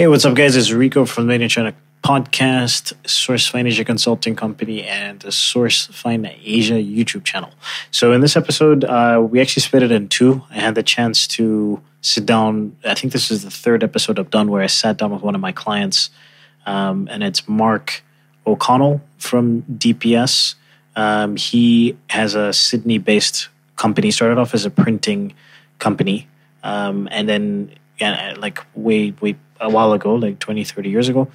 Hey, what's up, guys? It's Rico from the China podcast, Source Fine Asia Consulting Company, and the Source Fine Asia YouTube channel. So, in this episode, uh, we actually split it in two. I had the chance to sit down. I think this is the third episode I've done where I sat down with one of my clients, um, and it's Mark O'Connell from DPS. Um, he has a Sydney based company, started off as a printing company, um, and then yeah, like way, way a while ago, like 20, 30 years ago,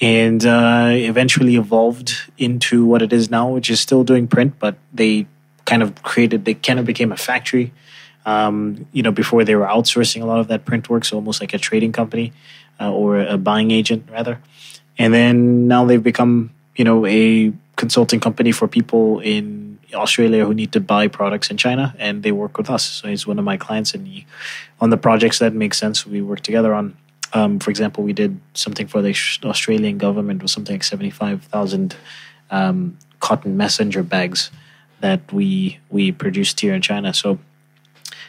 and uh, eventually evolved into what it is now, which is still doing print, but they kind of created, they kind of became a factory. Um, you know, before they were outsourcing a lot of that print work, so almost like a trading company uh, or a buying agent, rather. And then now they've become, you know, a consulting company for people in Australia who need to buy products in China, and they work with us. So he's one of my clients, and he, on the projects that make sense, we work together on. Um, for example, we did something for the Australian government with something like seventy-five thousand um, cotton messenger bags that we we produced here in China. So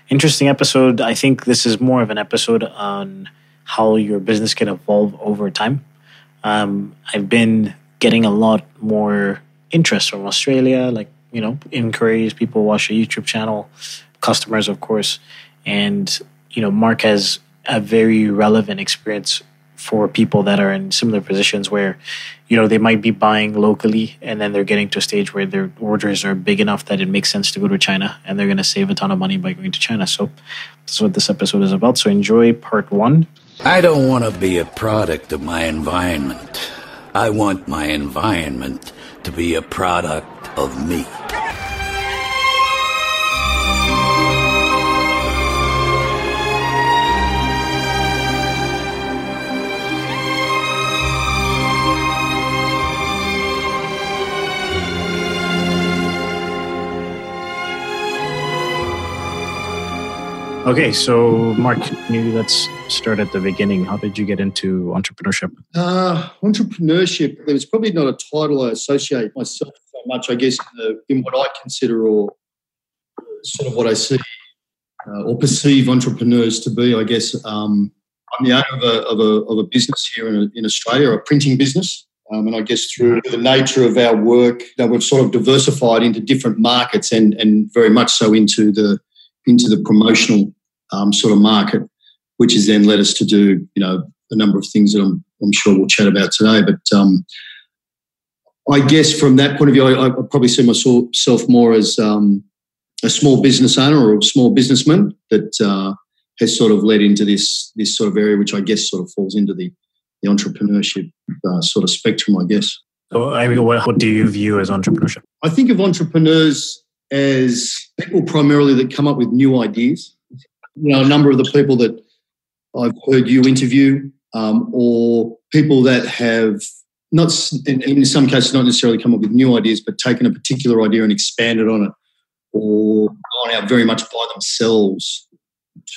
interesting episode. I think this is more of an episode on how your business can evolve over time. Um, I've been getting a lot more interest from Australia, like you know inquiries. People watch the YouTube channel, customers, of course, and you know Mark has a very relevant experience for people that are in similar positions where you know they might be buying locally and then they're getting to a stage where their orders are big enough that it makes sense to go to China and they're going to save a ton of money by going to China. So that's what this episode is about. So enjoy part 1. I don't want to be a product of my environment. I want my environment to be a product of me. Okay, so Mark, maybe let's start at the beginning. How did you get into entrepreneurship? Uh, entrepreneurship, there was probably not a title I associate myself so much, I guess, in, the, in what I consider or sort of what I see uh, or perceive entrepreneurs to be. I guess um, I'm the owner of a, of a, of a business here in, in Australia, a printing business. Um, and I guess through the nature of our work, that we've sort of diversified into different markets and, and very much so into the into the promotional um, sort of market, which has then led us to do, you know, a number of things that I'm, I'm sure we'll chat about today. But um, I guess from that point of view, I, I probably see myself more as um, a small business owner or a small businessman that uh, has sort of led into this this sort of area, which I guess sort of falls into the the entrepreneurship uh, sort of spectrum, I guess. So, I mean, what, what do you view as entrepreneurship? I think of entrepreneurs as people primarily that come up with new ideas. You know, a number of the people that I've heard you interview, um, or people that have not, in, in some cases, not necessarily come up with new ideas, but taken a particular idea and expanded on it, or gone out very much by themselves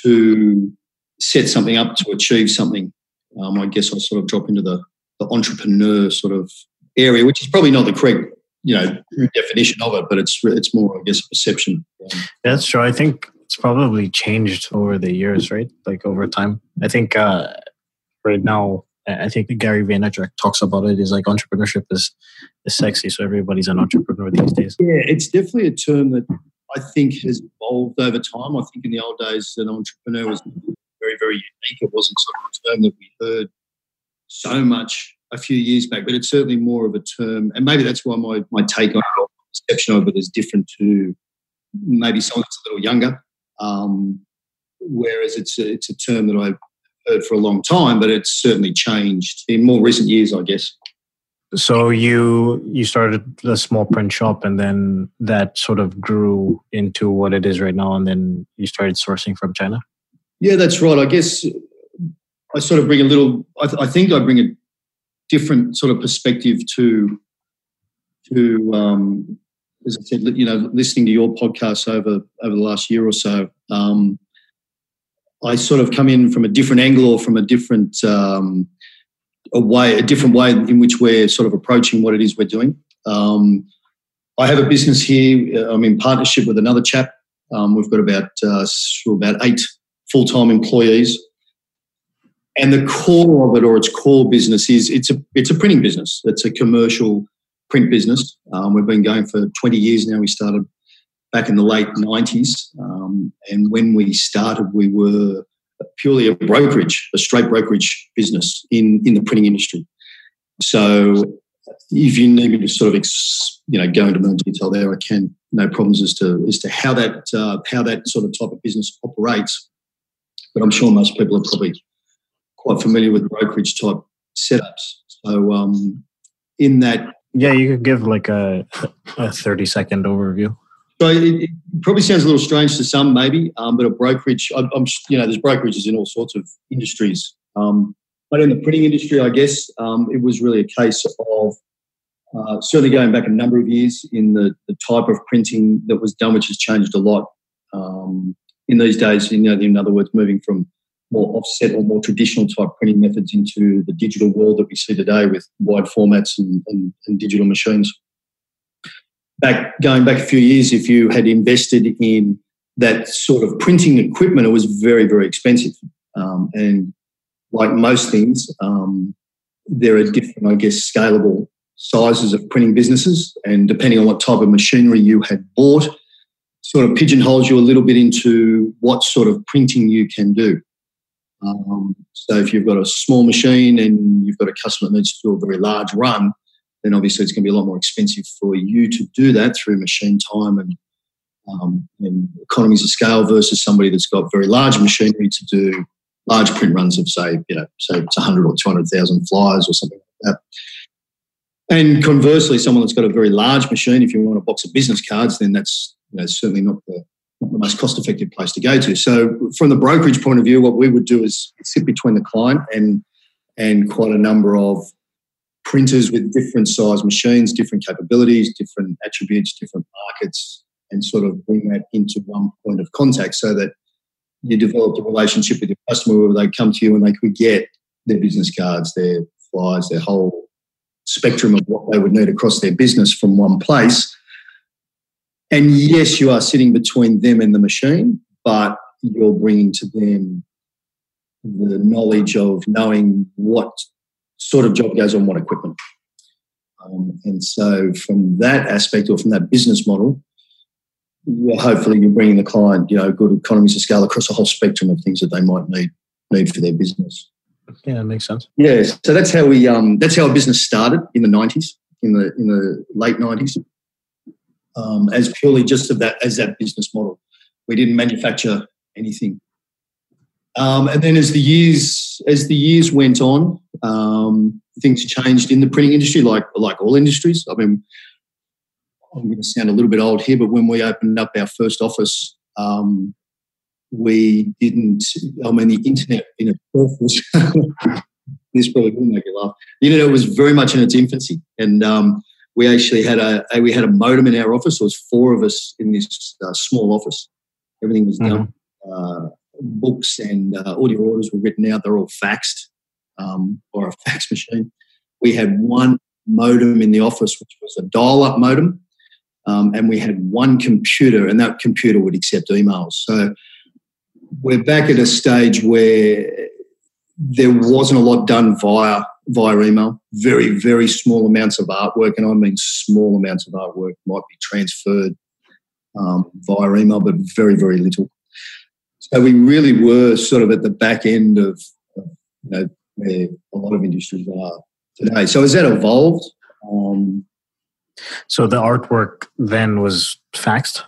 to set something up to achieve something. Um, I guess I sort of drop into the, the entrepreneur sort of area, which is probably not the correct you know definition of it, but it's it's more I guess perception. That's true. I think it's probably changed over the years, right? Like over time. I think uh, right now, I think Gary Vaynerchuk talks about it. Is like entrepreneurship is is sexy, so everybody's an entrepreneur these days. Yeah, it's definitely a term that I think has evolved over time. I think in the old days, an entrepreneur was very very unique. It wasn't sort of a term that we heard so much a few years back, but it's certainly more of a term, and maybe that's why my, my take on it, perception of it is different to maybe someone that's a little younger. Um, whereas it's a, it's a term that I've heard for a long time, but it's certainly changed in more recent years, I guess. So you you started a small print shop, and then that sort of grew into what it is right now, and then you started sourcing from China. Yeah, that's right. I guess I sort of bring a little. I, th- I think I bring a different sort of perspective to to um, as I said, you know, listening to your podcast over over the last year or so. Um, I sort of come in from a different angle or from a different um, a way, a different way in which we're sort of approaching what it is we're doing. Um, I have a business here. I'm in partnership with another chap. Um, we've got about uh, about eight full time employees, and the core of it, or its core business, is it's a it's a printing business. It's a commercial print business. Um, we've been going for 20 years now. We started back in the late 90s, um, and when we started, we were purely a brokerage, a straight brokerage business in in the printing industry. So, if you need me to sort of ex, you know go into more detail there, I can. No problems as to as to how that uh, how that sort of type of business operates. But I'm sure most people are probably quite familiar with brokerage type setups. So, um, in that, yeah, you could give like a a 30 second overview. So it, it, probably sounds a little strange to some, maybe, um, but a brokerage, I, am you know, there's brokerages in all sorts of industries. Um, but in the printing industry, I guess um, it was really a case of uh, certainly going back a number of years in the, the type of printing that was done, which has changed a lot um, in these days. You know, in other words, moving from more offset or more traditional type printing methods into the digital world that we see today with wide formats and, and, and digital machines back going back a few years, if you had invested in that sort of printing equipment, it was very, very expensive. Um, and like most things, um, there are different, I guess, scalable sizes of printing businesses. And depending on what type of machinery you had bought, sort of pigeonholes you a little bit into what sort of printing you can do. Um, so if you've got a small machine and you've got a customer that needs to do a very large run, then obviously it's going to be a lot more expensive for you to do that through machine time and, um, and economies of scale versus somebody that's got very large machinery to do large print runs of say, you know, say it's 100 or 200,000 flyers or something like that. And conversely, someone that's got a very large machine, if you want a box of business cards, then that's you know, certainly not the, the most cost effective place to go to. So, from the brokerage point of view, what we would do is sit between the client and and quite a number of printers with different size machines, different capabilities, different attributes, different markets, and sort of bring that into one point of contact so that you develop a relationship with your customer where they come to you and they could get their business cards, their flyers, their whole spectrum of what they would need across their business from one place. And yes, you are sitting between them and the machine, but you're bringing to them the knowledge of knowing what sort of job goes on what equipment. Um, and so, from that aspect or from that business model, yeah, hopefully you're bringing the client, you know, good economies of scale across a whole spectrum of things that they might need need for their business. Yeah, that makes sense. Yeah, so that's how we um, that's how our business started in the nineties, in the in the late nineties, um, as purely just of that as that business model. We didn't manufacture anything um, and then as the years as the years went on, um, things changed in the printing industry, like like all industries. I mean, I'm going to sound a little bit old here, but when we opened up our first office, um, we didn't. I mean, the internet in itself was. this probably will make you laugh. The internet was very much in its infancy, and um, we actually had a, we had a modem in our office. There was four of us in this uh, small office. Everything was done. Mm-hmm. Uh, books and uh, audio orders were written out. They're all faxed um, or a fax machine. We had one modem in the office, which was a dial up modem. Um, and we had one computer, and that computer would accept emails. So we're back at a stage where there wasn't a lot done via via email. Very very small amounts of artwork, and I mean small amounts of artwork might be transferred um, via email, but very very little. So we really were sort of at the back end of, you know, where a lot of industries are today. So has that evolved? Um, so the artwork then was faxed?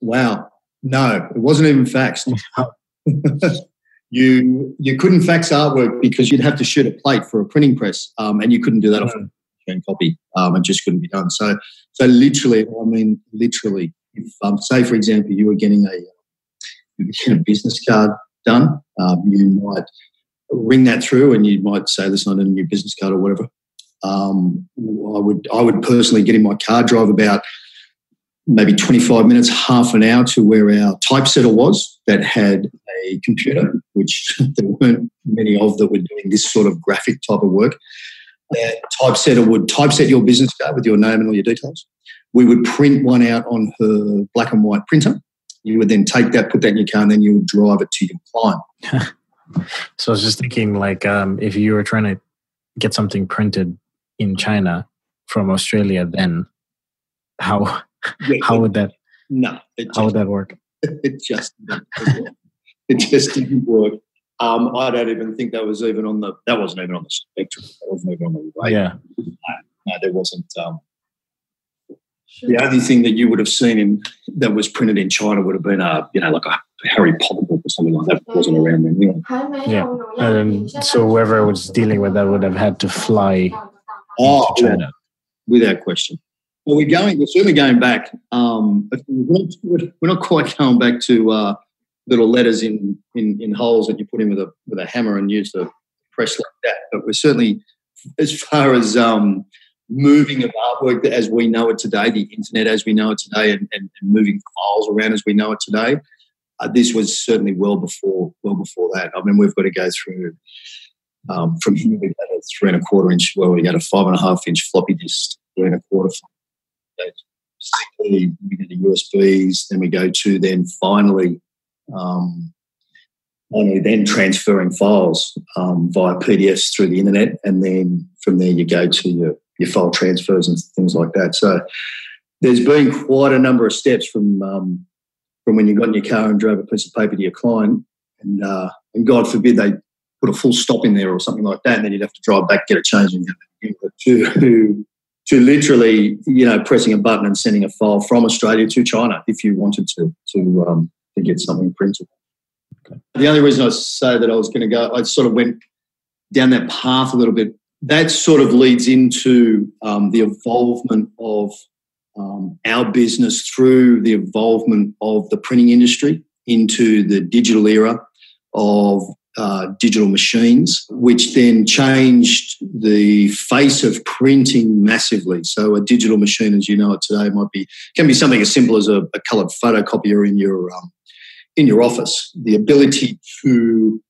Wow. No, it wasn't even faxed. you you couldn't fax artwork because you'd have to shoot a plate for a printing press, um, and you couldn't do that off a copy. Um, it just couldn't be done. So so literally, I mean literally, if um, say for example you were getting a you get a business card done, um, you might ring that through and you might say, this not a new business card or whatever. Um, I would I would personally get in my car, drive about maybe 25 minutes, half an hour to where our typesetter was that had a computer, which there weren't many of that were doing this sort of graphic type of work. That typesetter would typeset your business card with your name and all your details. We would print one out on her black and white printer you would then take that, put that in your car, and then you would drive it to your client. So I was just thinking, like, um, if you were trying to get something printed in China from Australia, then how yeah, how would that? No, how would that work? It just it just didn't work. Um, I don't even think that was even on the that wasn't even on the spectrum. That wasn't even on the radar. Yeah, no, no there wasn't. Um, the only thing that you would have seen in that was printed in China would have been a you know like a Harry Potter book or something like that. Wasn't around then. Yeah, and so whoever was dealing with that would have had to fly oh, to China, without question. Well, we're going. We're certainly going back. Um, we're, not, quite going back to uh, little letters in, in in holes that you put in with a with a hammer and use the press like that. But we're certainly as far as um, moving of artwork as we know it today, the internet as we know it today, and, and, and moving files around as we know it today. Uh, this was certainly well before well before that. I mean, we've got to go through um, from here we got a three and a quarter inch. Well, we got a five and a half inch floppy disk, three and a quarter we get the USBs, then we go to then finally, um, then transferring files um, via PDFs through the internet, and then from there you go to your, your file transfers and things like that. So there's been quite a number of steps from um, from when you got in your car and drove a piece of paper to your client, and uh, and God forbid they put a full stop in there or something like that, and then you'd have to drive back, get it changed, and to to literally, you know, pressing a button and sending a file from Australia to China if you wanted to to um, to get something printed. Okay. The only reason I say that I was going to go, I sort of went down that path a little bit. That sort of leads into um, the involvement of um, our business through the involvement of the printing industry into the digital era of uh, digital machines, which then changed the face of printing massively. So a digital machine, as you know it today, might be can be something as simple as a, a coloured photocopier in your um, in your office. The ability to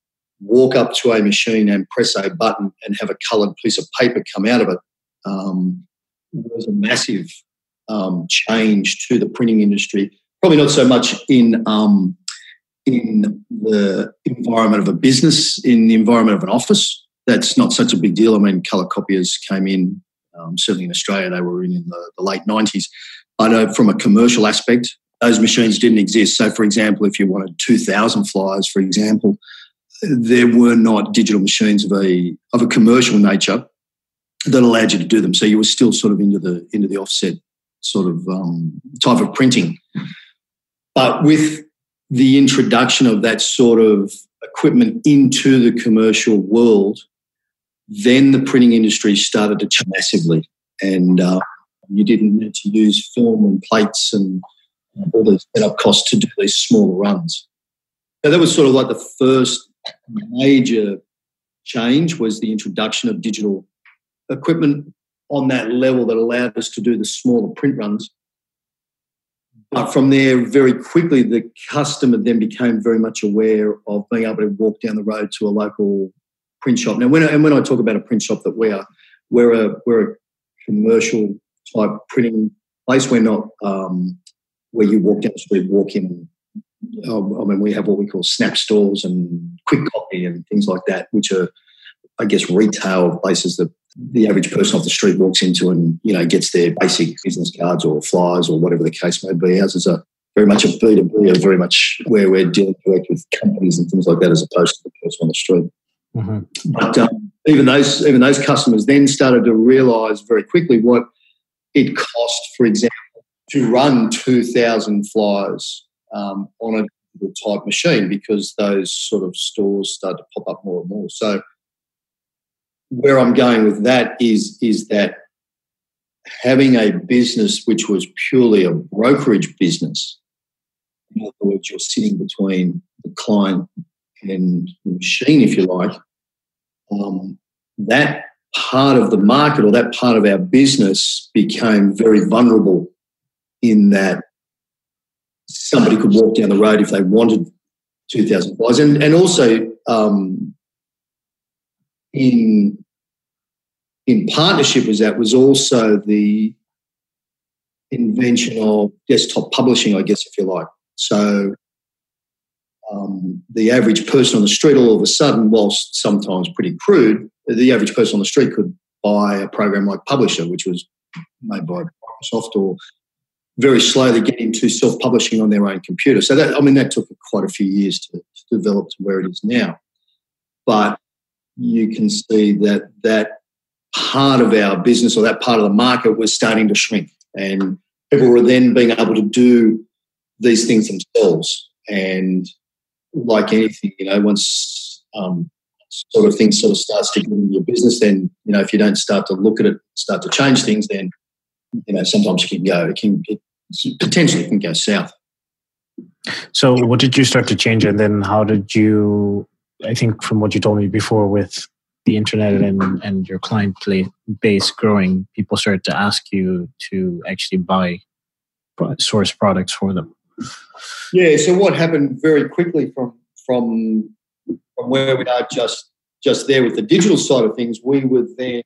walk up to a machine and press a button and have a coloured piece of paper come out of it um, was a massive um, change to the printing industry. Probably not so much in um, in the environment of a business, in the environment of an office, that's not such a big deal. I mean, colour copiers came in, um, certainly in Australia, they were in in the, the late 90s. I know from a commercial aspect, those machines didn't exist. So, for example, if you wanted 2,000 flyers, for example, there were not digital machines of a, of a commercial nature that allowed you to do them. So you were still sort of into the, into the offset sort of um, type of printing. But with the introduction of that sort of equipment into the commercial world, then the printing industry started to change massively. And uh, you didn't need to use film and plates and all the setup costs to do these smaller runs. So that was sort of like the first major change was the introduction of digital equipment on that level that allowed us to do the smaller print runs but from there, very quickly, the customer then became very much aware of being able to walk down the road to a local print shop. Now, when and when I talk about a print shop, that we are we're a we're a commercial type printing place. We're not um, where you walk down the street, walk in. Um, I mean, we have what we call snap stores and quick copy and things like that, which are, I guess, retail places that the average person off the street walks into and you know gets their basic business cards or flyers or whatever the case may be. Ours is a very much a B2B, very much where we're dealing direct with companies and things like that, as opposed to the person on the street. Mm-hmm. But um, even those even those customers then started to realise very quickly what it cost, for example, to run two thousand flyers um, on a type machine because those sort of stores start to pop up more and more. So where I'm going with that is is that having a business which was purely a brokerage business, in other words, you're sitting between the client and the machine, if you like, um, that part of the market or that part of our business became very vulnerable in that somebody could walk down the road if they wanted 2,000 flies. And, and also, um, in in partnership with that was also the invention of desktop publishing, I guess, if you like. So um, the average person on the street all of a sudden, whilst sometimes pretty crude, the average person on the street could buy a program like Publisher, which was made by Microsoft, or very slowly get into self-publishing on their own computer. So that I mean that took quite a few years to, to develop to where it is now. But you can see that that part of our business or that part of the market was starting to shrink, and people were then being able to do these things themselves. And like anything, you know, once um, sort of things sort of starts to get into your business, then you know if you don't start to look at it, start to change things, then you know sometimes it can go, it can it potentially can go south. So, what did you start to change, and then how did you? I think from what you told me before, with the internet and and your client base growing, people started to ask you to actually buy source products for them. Yeah. So what happened very quickly from from from where we are just just there with the digital side of things, we were then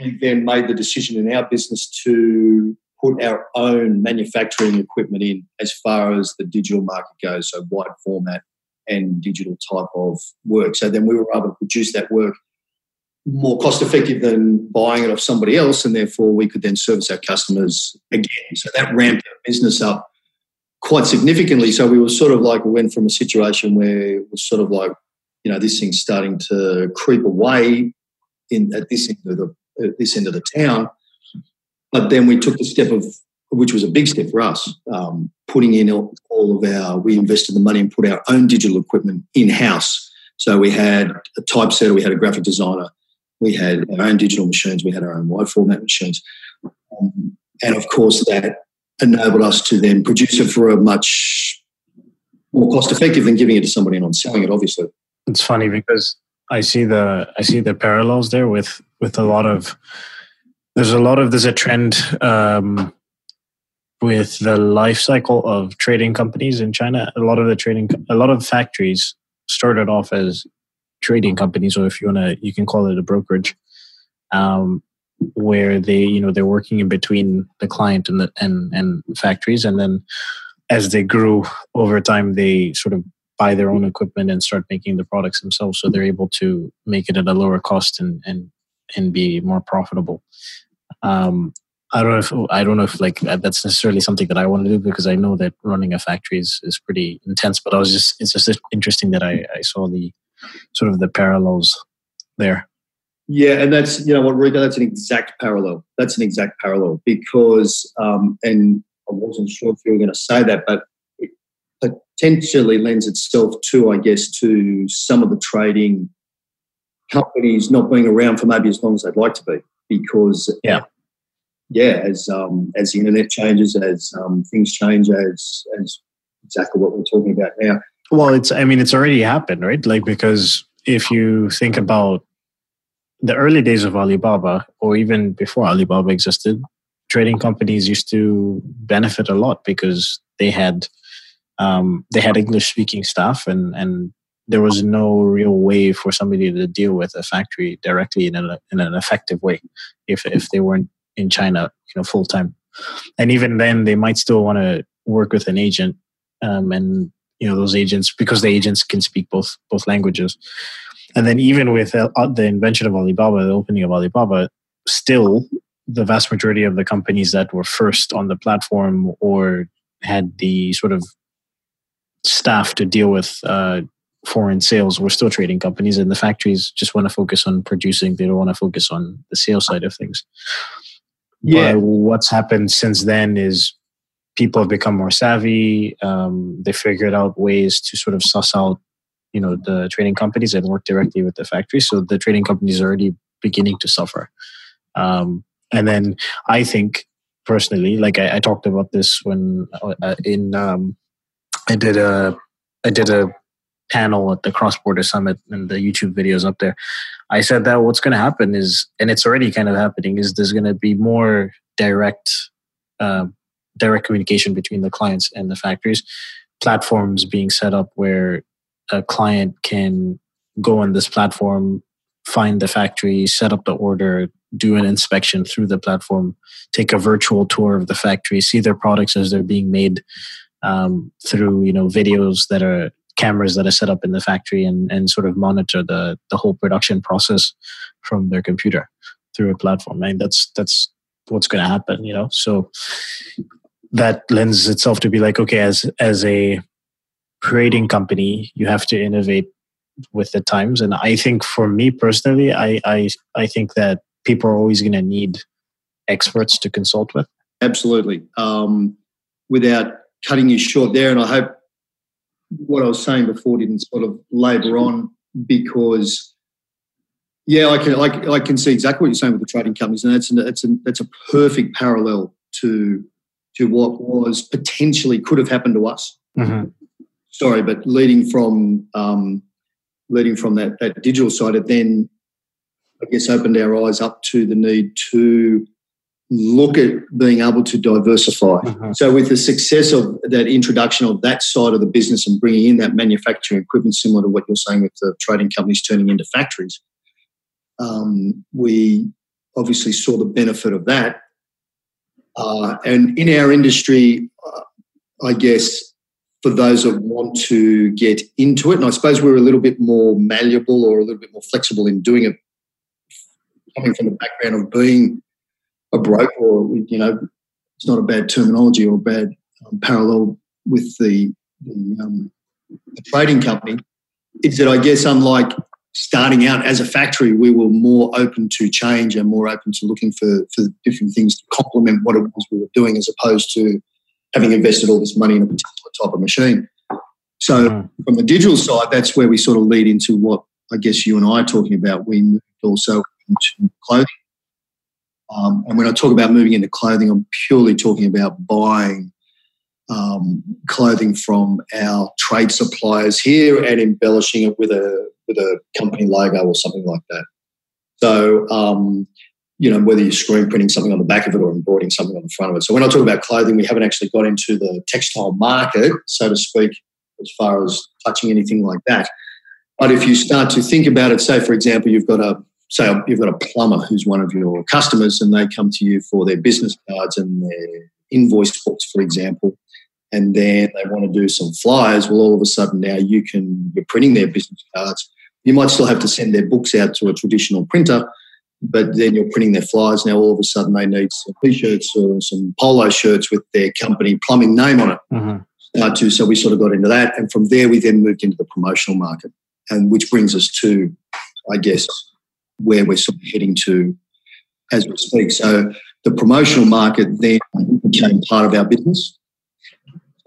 we then made the decision in our business to put our own manufacturing equipment in as far as the digital market goes, so wide format and digital type of work. So then we were able to produce that work more cost effective than buying it off somebody else, and therefore we could then service our customers again. So that ramped our business up quite significantly. So we were sort of like we went from a situation where it was sort of like, you know, this thing's starting to creep away in at this end of the at this end of the town. But then we took the step of which was a big step for us, um, putting in all of our, we invested the money and put our own digital equipment in house. So we had a typesetter, we had a graphic designer, we had our own digital machines, we had our own wide format machines. Um, and of course, that enabled us to then produce it for a much more cost effective than giving it to somebody and on selling it, obviously. It's funny because I see the I see the parallels there with with a lot of there's a lot of there's a trend um, with the life cycle of trading companies in China. A lot of the trading, a lot of factories started off as trading companies, or if you want to, you can call it a brokerage, um, where they, you know, they're working in between the client and the and and factories, and then as they grew over time, they sort of buy their own equipment and start making the products themselves, so they're able to make it at a lower cost and and and be more profitable. Um, I don't know if I don't know if like that's necessarily something that I want to do because I know that running a factory is, is pretty intense. But I was just it's just interesting that I, I saw the sort of the parallels there. Yeah, and that's you know what Rico, that's an exact parallel. That's an exact parallel because um, and I wasn't sure if you were going to say that, but it potentially lends itself to I guess to some of the trading companies not being around for maybe as long as they'd like to be because yeah yeah, as um, as the internet changes, as um, things change, as as exactly what we're talking about now. Well, it's I mean it's already happened, right? Like because if you think about the early days of Alibaba, or even before Alibaba existed, trading companies used to benefit a lot because they had um, they had English speaking staff and and there was no real way for somebody to deal with a factory directly in, a, in an effective way if if they weren't in China, you know, full time. And even then, they might still want to work with an agent, um, and you know, those agents because the agents can speak both both languages. And then even with uh, the invention of Alibaba, the opening of Alibaba, still the vast majority of the companies that were first on the platform or had the sort of staff to deal with uh, foreign sales were still trading companies and the factories just want to focus on producing they don't want to focus on the sales side of things yeah. But what's happened since then is people have become more savvy. Um, they figured out ways to sort of suss out, you know, the trading companies and work directly with the factories. So the trading companies are already beginning to suffer. Um, and then I think personally, like I, I talked about this when uh, in um, I did a I did a panel at the Cross Border Summit and the YouTube videos up there. I said that what's going to happen is, and it's already kind of happening, is there's going to be more direct, uh, direct communication between the clients and the factories. Platforms being set up where a client can go on this platform, find the factory, set up the order, do an inspection through the platform, take a virtual tour of the factory, see their products as they're being made um, through you know videos that are cameras that are set up in the factory and, and sort of monitor the, the whole production process from their computer through a platform. And that's that's what's going to happen, you know. So that lends itself to be like, okay, as as a creating company, you have to innovate with the times. And I think for me personally, I I, I think that people are always going to need experts to consult with. Absolutely. Um, without cutting you short there, and I hope what I was saying before didn't sort of labour on because, yeah, I can I, I, can see exactly what you're saying with the trading companies, and that's an, that's a, that's a perfect parallel to to what was potentially could have happened to us. Mm-hmm. Sorry, but leading from um, leading from that, that digital side, it then I guess opened our eyes up to the need to look at being able to diversify. Uh-huh. So, with the success of that introduction of that side of the business and bringing in that manufacturing equipment, similar to what you're saying with the trading companies turning into factories, um, we obviously saw the benefit of that. Uh, and in our industry, uh, I guess for those that want to get into it, and I suppose we're a little bit more malleable or a little bit more flexible in doing it, coming from the background of being a broker, or you know, it's not a bad terminology or a bad um, parallel with the, the, um, the trading company. Is that I guess unlike starting out as a factory, we were more open to change and more open to looking for for different things to complement what it was we were doing, as opposed to having invested all this money in a particular type of machine. So mm. from the digital side, that's where we sort of lead into what I guess you and I are talking about. We moved also into clothing. Um, and when I talk about moving into clothing, I'm purely talking about buying um, clothing from our trade suppliers here and embellishing it with a with a company logo or something like that. So, um, you know, whether you're screen printing something on the back of it or embroidering something on the front of it. So, when I talk about clothing, we haven't actually got into the textile market, so to speak, as far as touching anything like that. But if you start to think about it, say, for example, you've got a say you've got a plumber who's one of your customers and they come to you for their business cards and their invoice books, for example, and then they want to do some flyers, well, all of a sudden now you can, you're printing their business cards. You might still have to send their books out to a traditional printer, but then you're printing their flyers. Now all of a sudden they need some t-shirts or some polo shirts with their company plumbing name on it. Mm-hmm. Uh, too. So we sort of got into that. And from there, we then moved into the promotional market, and which brings us to, I guess, where we're sort of heading to as we speak. So the promotional market then became part of our business.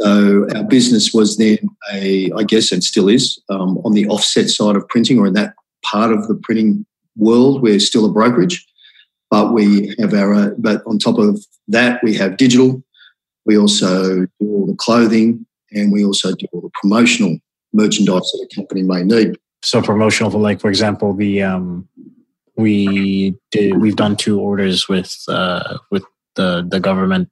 So our business was then a, I guess and still is, um, on the offset side of printing or in that part of the printing world. We're still a brokerage, but we have our, but on top of that, we have digital. We also do all the clothing and we also do all the promotional merchandise that a company may need. So promotional, for like for example, the um, we did we've done two orders with uh, with the the government,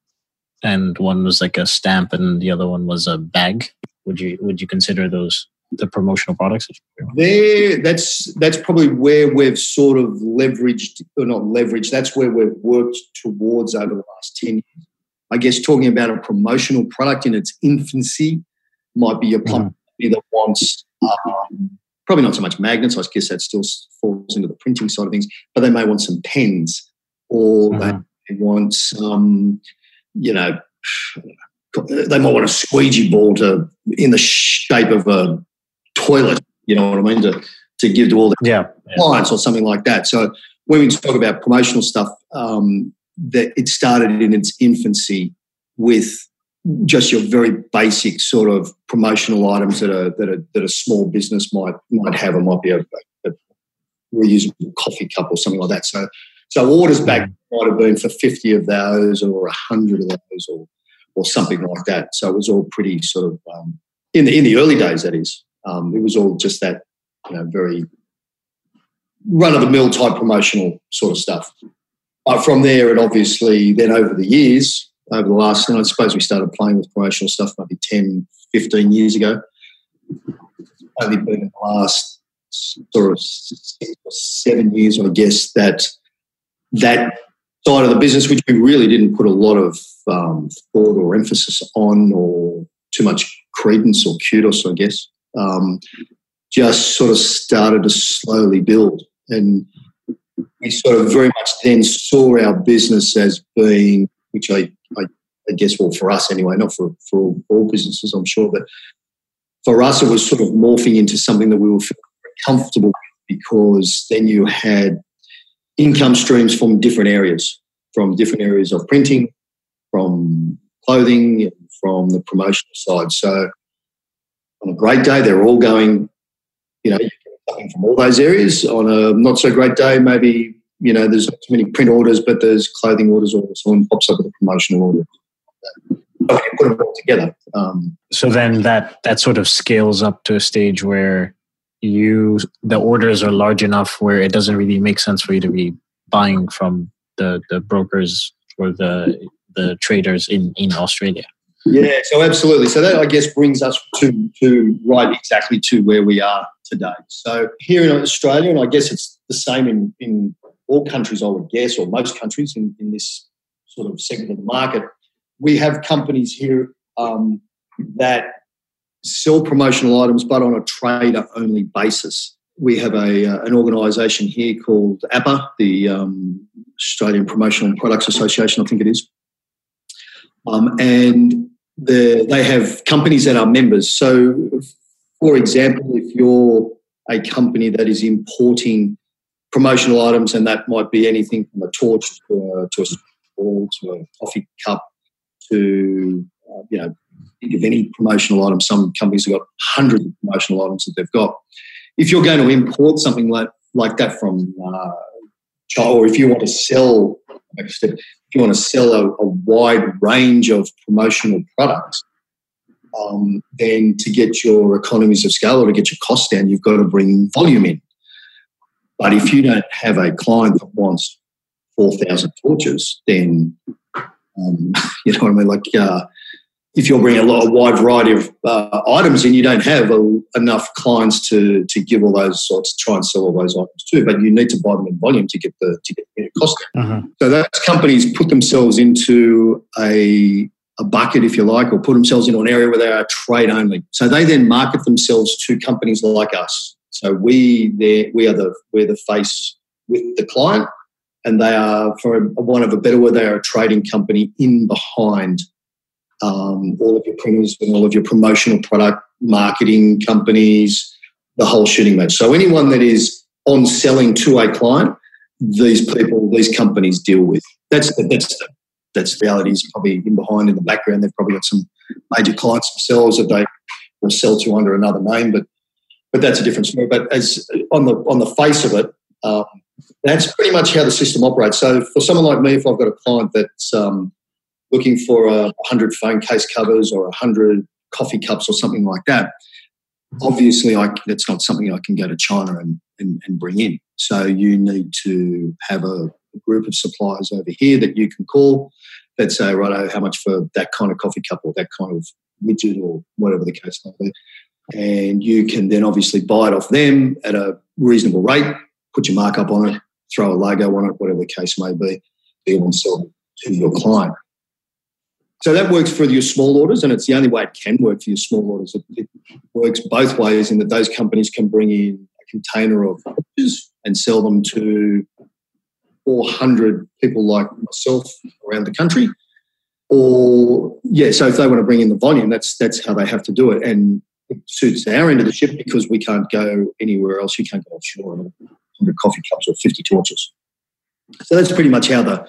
and one was like a stamp, and the other one was a bag. Would you would you consider those the promotional products? There, that's that's probably where we've sort of leveraged or not leveraged. That's where we've worked towards over the last ten years. I guess talking about a promotional product in its infancy might be a company mm. that wants um, probably not so much magnets. I guess that still falls into the printing side of things, but they may want some pens or mm-hmm. they want some, you know, they might want a squeegee ball to in the shape of a toilet. You know what I mean? To to give to all the yeah, clients yeah. or something like that. So when we talk about promotional stuff, um, that it started in its infancy with just your very basic sort of promotional items that a that a that a small business might might have. It might be a, a reusable coffee cup or something like that. So so orders back might have been for fifty of those or hundred of those or or something like that. So it was all pretty sort of um, in the in the early days. That is, um, it was all just that you know very run of the mill type promotional sort of stuff. But from there, it obviously then over the years over the last, and I suppose we started playing with promotional stuff maybe 10, 15 years ago. Only been in the last sort of six or seven years, I guess, that that side of the business, which we really didn't put a lot of um, thought or emphasis on or too much credence or kudos, I guess. um, just sort of started to slowly build. And we sort of very much then saw our business as being, which I, I, I guess, well, for us anyway, not for, for all, all, businesses, I'm sure, but for us, it was sort of morphing into something that we were comfortable with because then you had income streams from different areas, from different areas of printing, from clothing, from the promotional side. So on a great day, they're all going, you know, from all those areas. On a not so great day, maybe, you know, there's not too many print orders, but there's clothing orders or someone pops up with a promotional order. Okay, put them all together. Um, so then that that sort of scales up to a stage where you the orders are large enough where it doesn't really make sense for you to be buying from the the brokers or the the traders in in Australia. Yeah, so absolutely. So that I guess brings us to to right exactly to where we are today. So here in Australia, and I guess it's the same in in all countries, I would guess, or most countries in, in this sort of segment of the market, we have companies here um, that sell promotional items, but on a trader only basis. We have a uh, an organisation here called APA, the um, Australian Promotional Products Association, I think it is, um, and the, they have companies that are members. So, for example, if you're a company that is importing promotional items, and that might be anything from a torch to a, to a ball to a coffee cup to uh, you know think of any promotional item. Some companies have got hundreds of promotional items that they've got. If you're going to import something like, like that from uh, China, or if you want to sell, if you want to sell a, a wide range of promotional products, um, then to get your economies of scale or to get your costs down, you've got to bring volume in. But if you don't have a client that wants 4,000 torches, then, um, you know what I mean? Like, uh, if you're bringing a, lot, a wide variety of uh, items in, you don't have a, enough clients to to give all those sorts, try and sell all those items too. But you need to buy them in volume to get the to get the cost down. Uh-huh. So those companies put themselves into a a bucket, if you like, or put themselves into an area where they are trade only. So they then market themselves to companies like us. So we we are the we're the face with the client, and they are, for one of a better word, they are a trading company in behind um, all of your printers and all of your promotional product marketing companies, the whole shooting match. So anyone that is on selling to a client, these people, these companies deal with. That's the, that's the, that's the reality. Is probably in behind in the background. They've probably got some major clients themselves that they will sell to under another name, but but that's a different story. But as on the on the face of it, um, that's pretty much how the system operates. So for someone like me, if I've got a client that's um, looking for a 100 phone case covers or a 100 coffee cups or something like that, obviously I, that's not something I can go to China and, and, and bring in. So you need to have a, a, group of suppliers over here that you can call that say, right, how much for that kind of coffee cup or that kind of widget or whatever the case may be. And you can then obviously buy it off them at a reasonable rate, put your markup on it, throw a logo on it, whatever the case may be, be able to sell it to your client. So that works for your small orders, and it's the only way it can work for your small orders. It, it works both ways in that those companies can bring in a container of orders and sell them to 400 people like myself around the country. Or yeah, so if they want to bring in the volume, that's that's how they have to do it, and it suits our end of the ship because we can't go anywhere else. You can't go offshore and 100 coffee cups or 50 torches. So that's pretty much how the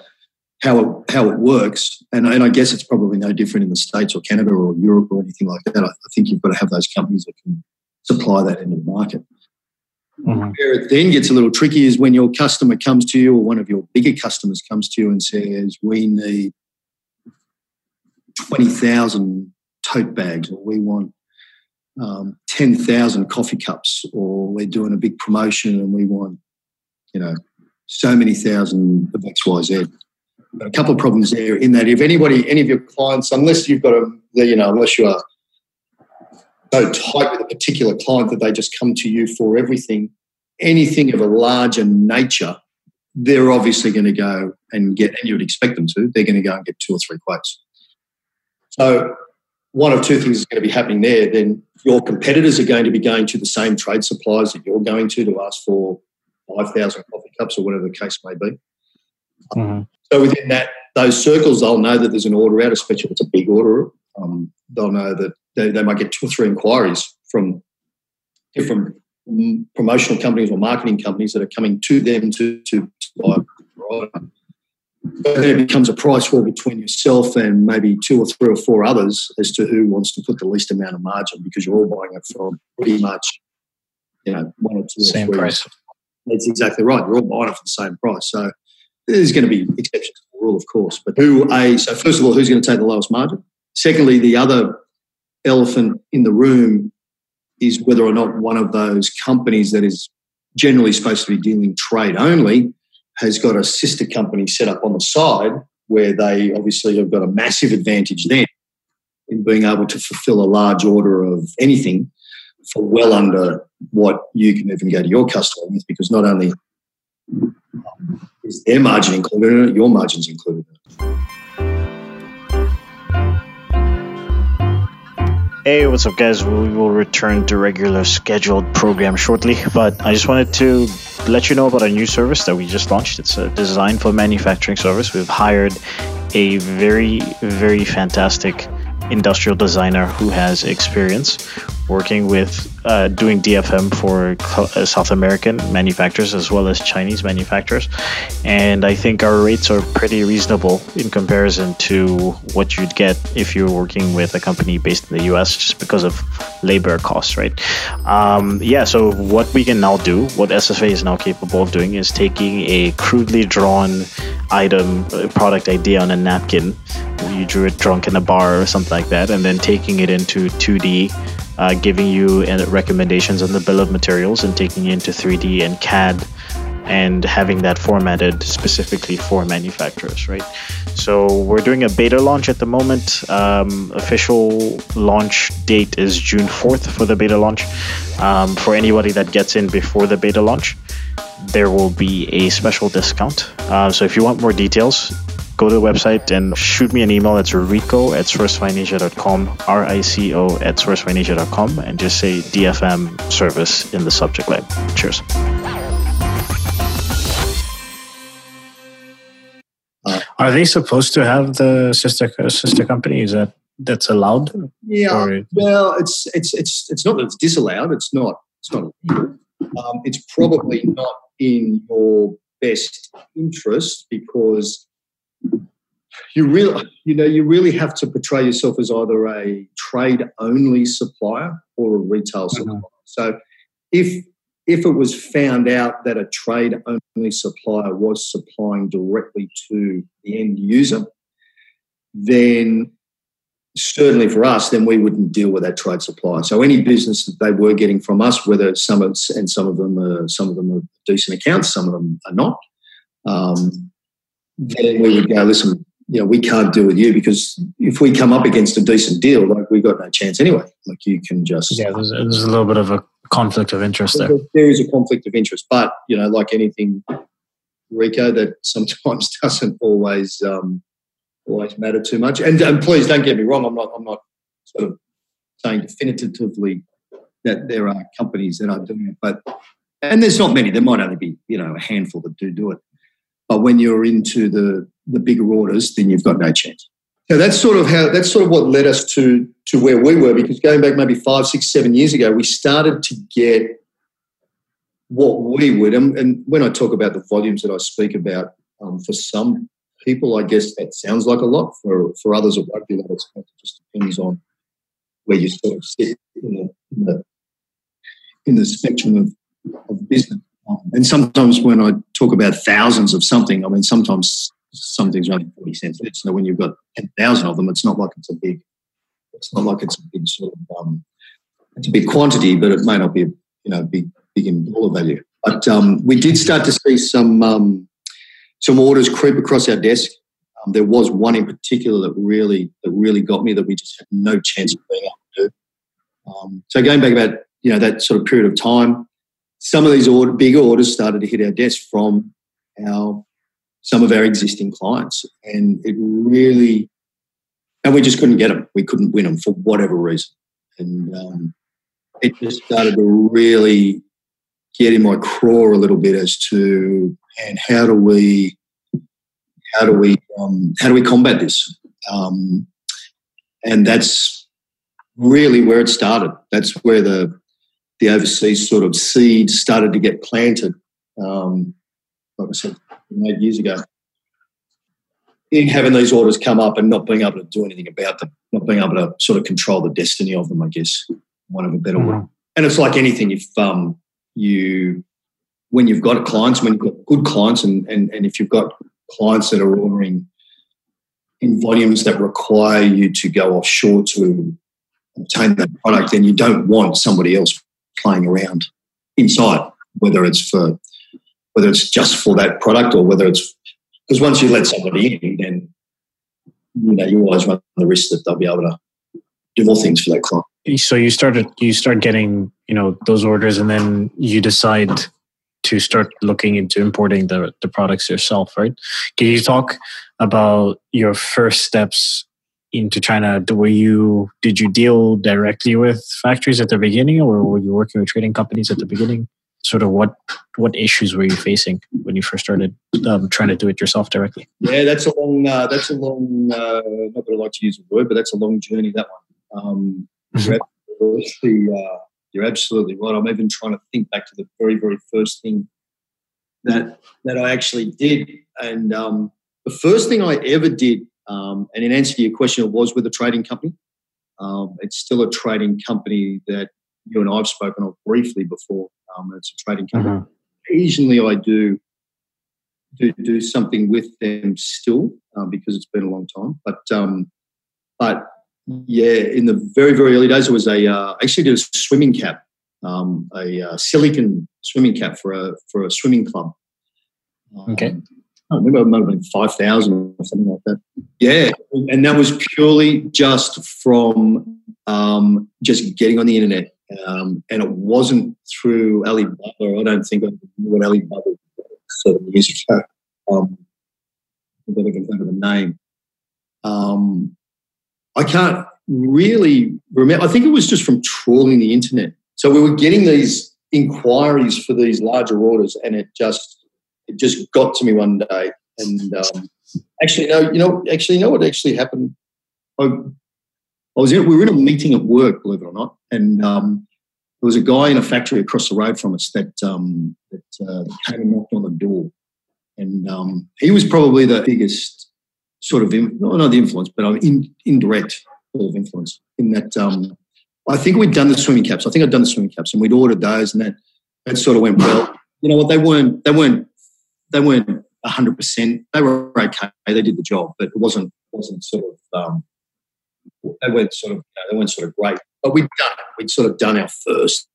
how it, how it works. And, and I guess it's probably no different in the States or Canada or Europe or anything like that. I, I think you've got to have those companies that can supply that into the market. Mm-hmm. Where it then gets a little tricky is when your customer comes to you or one of your bigger customers comes to you and says, We need 20,000 tote bags or we want um, 10,000 coffee cups or we're doing a big promotion and we want, you know, so many thousand of XYZ a couple of problems there in that if anybody, any of your clients, unless you've got a, you know, unless you are so tight with a particular client that they just come to you for everything, anything of a larger nature, they're obviously going to go and get, and you would expect them to, they're going to go and get two or three quotes. So one of two things is going to be happening there. Then your competitors are going to be going to the same trade suppliers that you're going to to ask for 5,000 coffee cups or whatever the case may be. Mm-hmm. So within that, those circles, they'll know that there's an order out, especially if it's a big order. Um, they'll know that they, they might get two or three inquiries from different promotional companies or marketing companies that are coming to them to, to, to buy then it becomes a price war between yourself and maybe two or three or four others as to who wants to put the least amount of margin because you're all buying it from pretty much, you know, one or two same or price. That's exactly right. You're all buying it for the same price. So there's going to be exceptions to the rule, of course. But who a so first of all, who's going to take the lowest margin? Secondly, the other elephant in the room is whether or not one of those companies that is generally supposed to be dealing trade only has got a sister company set up on the side where they obviously have got a massive advantage then in being able to fulfill a large order of anything for well under what you can even go to your customer with because not only um, is their margin included your margin's included. Hey, what's up, guys? We will return to regular scheduled program shortly, but I just wanted to let you know about a new service that we just launched. It's a design for manufacturing service. We've hired a very, very fantastic industrial designer who has experience working with uh, doing DFM for uh, South American manufacturers as well as Chinese manufacturers. And I think our rates are pretty reasonable in comparison to what you'd get if you're working with a company based in the US just because of labor costs, right? Um, yeah, so what we can now do, what SFA is now capable of doing, is taking a crudely drawn item, product idea on a napkin. You drew it drunk in a bar or something like that, and then taking it into 2D uh, giving you uh, recommendations on the bill of materials and taking it into 3D and CAD and having that formatted specifically for manufacturers, right? So we're doing a beta launch at the moment. Um, official launch date is June 4th for the beta launch. Um, for anybody that gets in before the beta launch, there will be a special discount. Uh, so if you want more details, go to the website and shoot me an email. It's rico at sourcefindasia.com, R I C O at sourcefindasia.com, and just say DFM service in the subject line. Cheers. Are they supposed to have the sister sister company? Is that that's allowed? Yeah. Or? Well, it's it's it's it's not that it's disallowed. It's not it's not illegal. Um, it's probably not in your best interest because you really, you know, you really have to portray yourself as either a trade only supplier or a retail mm-hmm. supplier. So, if if it was found out that a trade only supplier was supplying directly to the end user, then certainly for us, then we wouldn't deal with that trade supplier. So any business that they were getting from us, whether some of and some of them are some of them are decent accounts, some of them are not. Um, then we would go, listen, you know, we can't deal with you because if we come up against a decent deal, like we got no chance anyway. Like you can just yeah, there's, there's a little bit of a conflict of interest there. There is a conflict of interest, but you know, like anything, Rico, that sometimes doesn't always um, always matter too much. And, and please don't get me wrong. I'm not. I'm not sort of saying definitively that there are companies that are doing it, but and there's not many. There might only be you know a handful that do do it. But when you're into the, the bigger orders, then you've got no chance. So that's sort of how that's sort of what led us to to where we were because going back maybe five, six, seven years ago, we started to get what we would. And, and when I talk about the volumes that I speak about, um, for some people, I guess that sounds like a lot. For for others, it won't be that. It just depends on where you sort of sit in the in the, in the spectrum of, of business. And sometimes when I talk about thousands of something, I mean, sometimes something's only 40 cents. So when you've got 10,000 of them, it's not like it's a big, it's not like it's a big sort of, um, it's a big quantity, but it may not be, you know, big, big in dollar value. But um, we did start to see some, um, some orders creep across our desk. Um, there was one in particular that really, that really got me that we just had no chance of being able to do. Um, so going back about, you know, that sort of period of time, some of these order, orders started to hit our desk from our some of our existing clients, and it really and we just couldn't get them. We couldn't win them for whatever reason, and um, it just started to really get in my craw a little bit as to and how do we how do we um, how do we combat this? Um, and that's really where it started. That's where the the overseas sort of seed started to get planted. Um, like I said, eight years ago. In having these orders come up and not being able to do anything about them, not being able to sort of control the destiny of them, I guess, one of a better mm-hmm. word. And it's like anything, if um, you, when you've got clients, when you've got good clients, and, and, and if you've got clients that are ordering in volumes that require you to go offshore to obtain that product, then you don't want somebody else playing around inside, whether it's for whether it's just for that product or whether it's because once you let somebody in, then you know you always run the risk that they'll be able to do more things for that client. So you started you start getting you know those orders, and then you decide to start looking into importing the the products yourself, right? Can you talk about your first steps into China? Were you did you deal directly with factories at the beginning, or were you working with trading companies at the beginning? Sort of what what issues were you facing when you first started um, trying to do it yourself directly? Yeah, that's a long uh, that's a long uh, not that I like to use the word, but that's a long journey. That one. Um, mm-hmm. you're, absolutely, uh, you're absolutely right. I'm even trying to think back to the very very first thing that that I actually did, and um, the first thing I ever did um, and in answer to your question, it was with a trading company. Um, it's still a trading company that you and I have spoken of briefly before. Um, it's a trading company. Mm-hmm. Occasionally, I do, do do something with them still um, because it's been a long time. But um, but yeah, in the very very early days, it was a uh, actually did a swimming cap, um, a uh, silicon swimming cap for a for a swimming club. okay I remember it might have been 5,000 or something like that. Yeah. And that was purely just from um, just getting on the internet. Um, and it wasn't through Alibaba. I don't think I knew what Alibaba was seven years ago. Um, I don't even remember the name. Um, I can't really remember. I think it was just from trawling the internet. So we were getting these inquiries for these larger orders, and it just it just got to me one day. And um, actually, no, you know, actually, you know what actually happened? I, I was in, we were in a meeting at work, believe it or not, and um, there was a guy in a factory across the road from us that um, that uh, came and knocked on the door, and um, he was probably the biggest sort of in, not the influence, but um, in, indirect sort of influence in that. Um, I think we'd done the swimming caps. I think I'd done the swimming caps, and we'd ordered those, and that that sort of went well. You know what? They weren't they weren't they weren't hundred percent. They were okay. They did the job, but it wasn't wasn't sort of um, they weren't sort of you know, they weren't sort of great. But we'd done it. We'd sort of done our first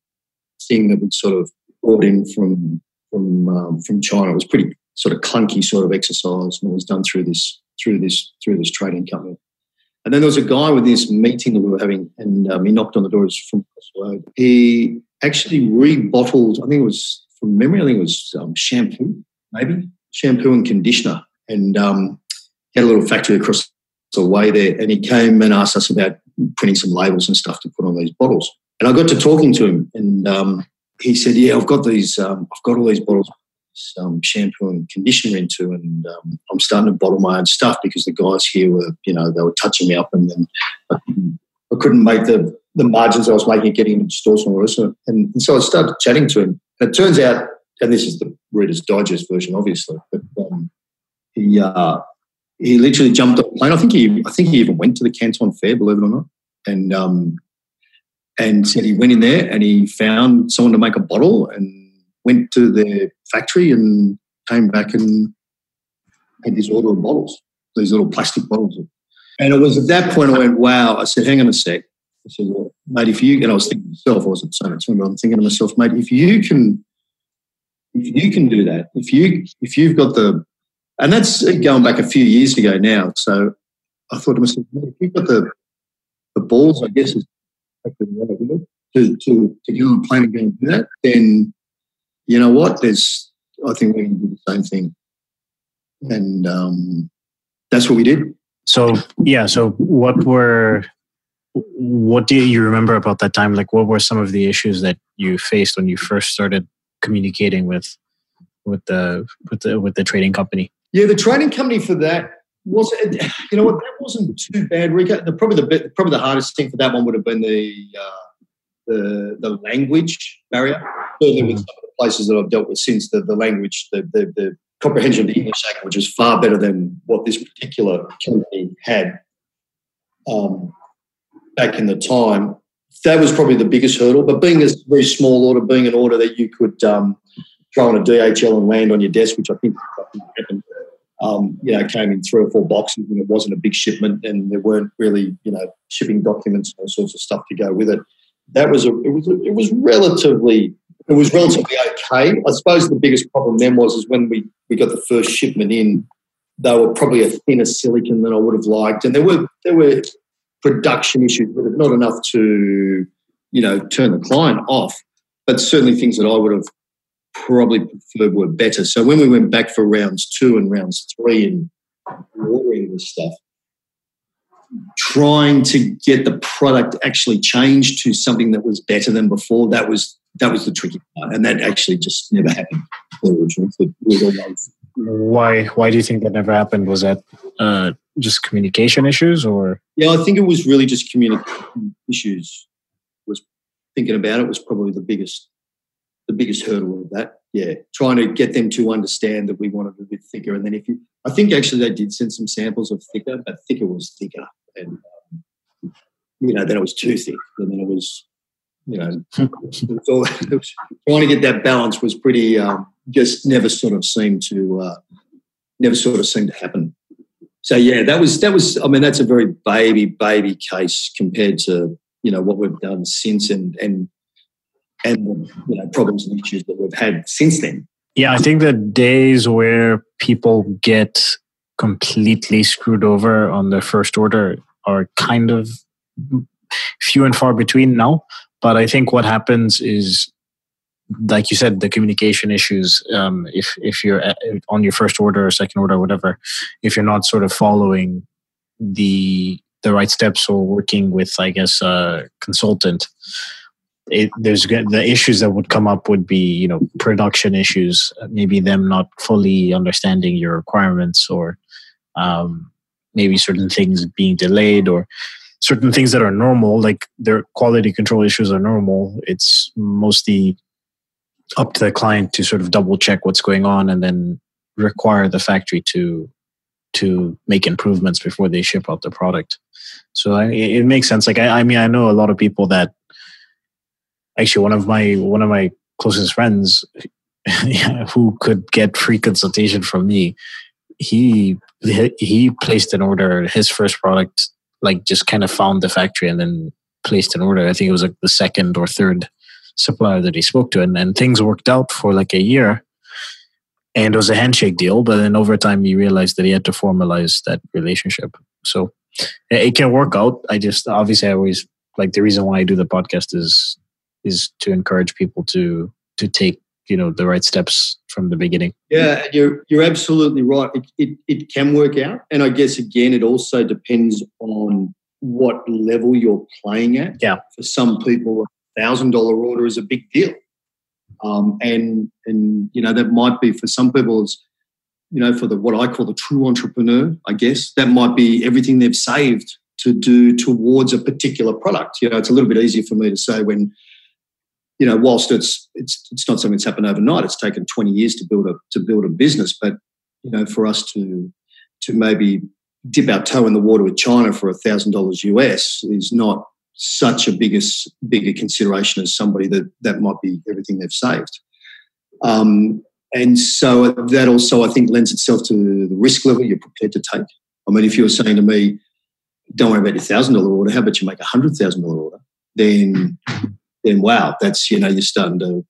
thing that we'd sort of brought in from from um, from China. It was pretty sort of clunky sort of exercise, and it was done through this through this through this trading company. And then there was a guy with this meeting that we were having, and um, he knocked on the door. from across the road. He actually rebottled. I think it was from memory. I think it was um, shampoo maybe shampoo and conditioner. And um, had a little factory across the way there. And he came and asked us about printing some labels and stuff to put on these bottles. And I got to talking to him, and um, he said, "Yeah, I've got these. Um, I've got all these bottles." Um, shampoo and conditioner into, and um, I'm starting to bottle my own stuff because the guys here were, you know, they were touching me up, and then I couldn't, I couldn't make the the margins I was making getting into stores and all this. And, and so I started chatting to him. And it turns out and this is the Reader's Digest version, obviously, but um, he uh, he literally jumped on a plane. I think he I think he even went to the Canton Fair, believe it or not, and um, and said he went in there and he found someone to make a bottle and went to their factory and came back and had this order of bottles, these little plastic bottles. And it was at that point I went, wow. I said, hang on a sec. I said, well, mate, if you, and I was thinking to myself, I wasn't saying it to him, but I'm thinking to myself, mate, if you can if you can do that, if you if you've got the, and that's going back a few years ago now. So I thought to myself, if you've got the the balls, I guess is to to to a go and do that, then you know what? There's I think we can do the same thing, and um, that's what we did. So yeah, so what were what do you remember about that time? Like, what were some of the issues that you faced when you first started communicating with with the with the with the trading company? Yeah, the trading company for that was you know what that wasn't too bad. Rico, the, probably the probably the hardest thing for that one would have been the uh, the the language barrier. Certainly with some of the places that I've dealt with since, the the language, the the, the comprehension of the English language is far better than what this particular company had um, back in the time. That was probably the biggest hurdle. But being a very small order, being an order that you could um, throw on a DHL and land on your desk, which I think happened, um, you know, came in three or four boxes and it wasn't a big shipment and there weren't really, you know, shipping documents and all sorts of stuff to go with it. That was a, it was, a, it was relatively it was relatively okay. I suppose the biggest problem then was is when we, we got the first shipment in, they were probably a thinner silicon than I would have liked, and there were there were production issues with it, not enough to you know turn the client off, but certainly things that I would have probably preferred were better. So when we went back for rounds two and rounds three and ordering this stuff, trying to get the product actually changed to something that was better than before, that was that was the tricky part, and that actually just never happened. Why? Why do you think that never happened? Was that uh, just communication issues, or? Yeah, I think it was really just communication issues. Was thinking about it was probably the biggest, the biggest hurdle of that. Yeah, trying to get them to understand that we wanted a bit thicker, and then if you, I think actually they did send some samples of thicker, but thicker was thicker, and um, you know then it was too thick, and then it was you know, so trying to get that balance was pretty um, just never sort of seemed to uh, never sort of seemed to happen. So yeah, that was that was. I mean, that's a very baby baby case compared to you know what we've done since and and and you know problems and issues that we've had since then. Yeah, I think the days where people get completely screwed over on their first order are kind of few and far between now. But I think what happens is, like you said, the communication issues. Um, if if you're at, on your first order or second order or whatever, if you're not sort of following the the right steps or working with, I guess, a consultant, it, there's the issues that would come up would be you know production issues, maybe them not fully understanding your requirements or um, maybe certain things being delayed or certain things that are normal, like their quality control issues are normal. It's mostly up to the client to sort of double check what's going on and then require the factory to to make improvements before they ship out the product. So I, it makes sense. Like I, I mean, I know a lot of people that actually one of my one of my closest friends who could get free consultation from me. He he placed an order. His first product like just kind of found the factory and then placed an order. I think it was like the second or third supplier that he spoke to, and then things worked out for like a year. And it was a handshake deal, but then over time he realized that he had to formalize that relationship. So it can work out. I just obviously I always like the reason why I do the podcast is is to encourage people to to take you know the right steps from the beginning. Yeah, you're you're absolutely right. It, it, it can work out, and I guess again, it also depends on what level you're playing at. Yeah, for some people, thousand dollar order is a big deal, um, and and you know that might be for some people. It's, you know, for the what I call the true entrepreneur, I guess that might be everything they've saved to do towards a particular product. You know, it's a little bit easier for me to say when you know, whilst it's it's it's not something that's happened overnight, it's taken 20 years to build a to build a business. But you know, for us to to maybe dip our toe in the water with China for a thousand dollars US is not such a biggest bigger consideration as somebody that that might be everything they've saved. Um, and so that also, I think, lends itself to the risk level you're prepared to take. I mean, if you were saying to me, "Don't worry about your thousand dollar order. How about you make a hundred thousand dollar order?" Then then wow, that's you know you're starting to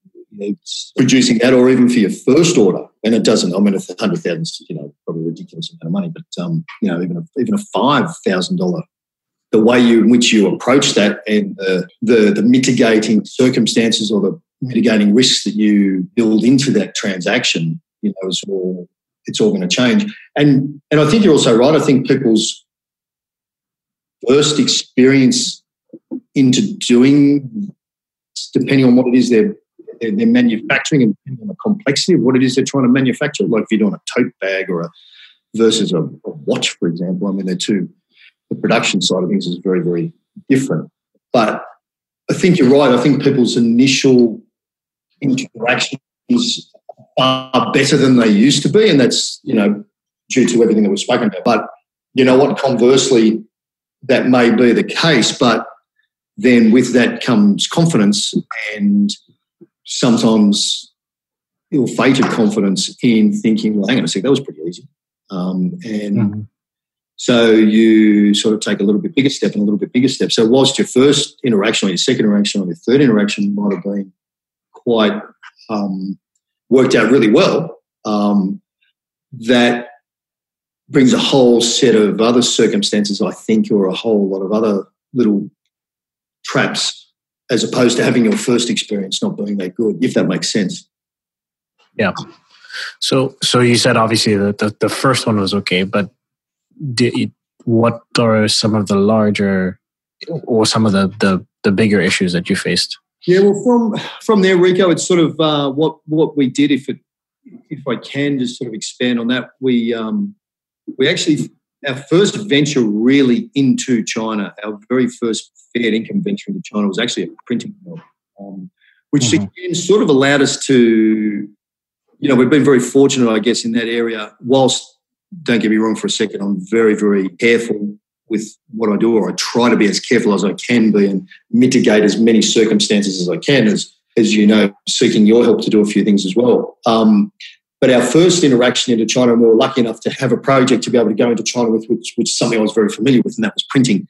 producing that, or even for your first order, and it doesn't. I mean, a hundred thousand, you know, probably ridiculous amount of money, but um, you know, even a, even a five thousand dollar, the way you in which you approach that and the, the the mitigating circumstances or the mitigating risks that you build into that transaction, you know, is all it's all going to change. And and I think you're also right. I think people's first experience into doing, depending on what it is they're, they're, manufacturing and depending on the complexity of what it is they're trying to manufacture. Like if you're doing a tote bag or a versus a, a watch, for example. I mean, they're two. The production side of things is very, very different. But I think you're right. I think people's initial interactions are better than they used to be, and that's you know due to everything that we've spoken about. But you know what? Conversely, that may be the case, but then with that comes confidence and sometimes ill-fated confidence in thinking, well, hang on a sec, that was pretty easy. Um, and mm-hmm. So you sort of take a little bit bigger step and a little bit bigger step. So whilst your first interaction or your second interaction or your third interaction might have been quite um, worked out really well, um, that brings a whole set of other circumstances, I think, or a whole lot of other little traps, as opposed to having your first experience not being that good, if that makes sense. Yeah. So, so you said obviously that the, the first one was okay, but did, what are some of the larger or some of the, the, the bigger issues that you faced? Yeah, well, from from there, Rico, it's sort of uh, what what we did. If it, if I can just sort of expand on that, we um, we actually our first venture really into China, our very first fair income venture into China was actually a printing mill, um, which mm-hmm. again sort of allowed us to you know, we've been very fortunate, I guess, in that area. Whilst, don't get me wrong for a second, I'm very, very careful with what I do, or I try to be as careful as I can be and mitigate as many circumstances as I can, as, as you know, seeking your help to do a few things as well. Um, but our first interaction into China, and we were lucky enough to have a project to be able to go into China with, which, which is something I was very familiar with, and that was printing.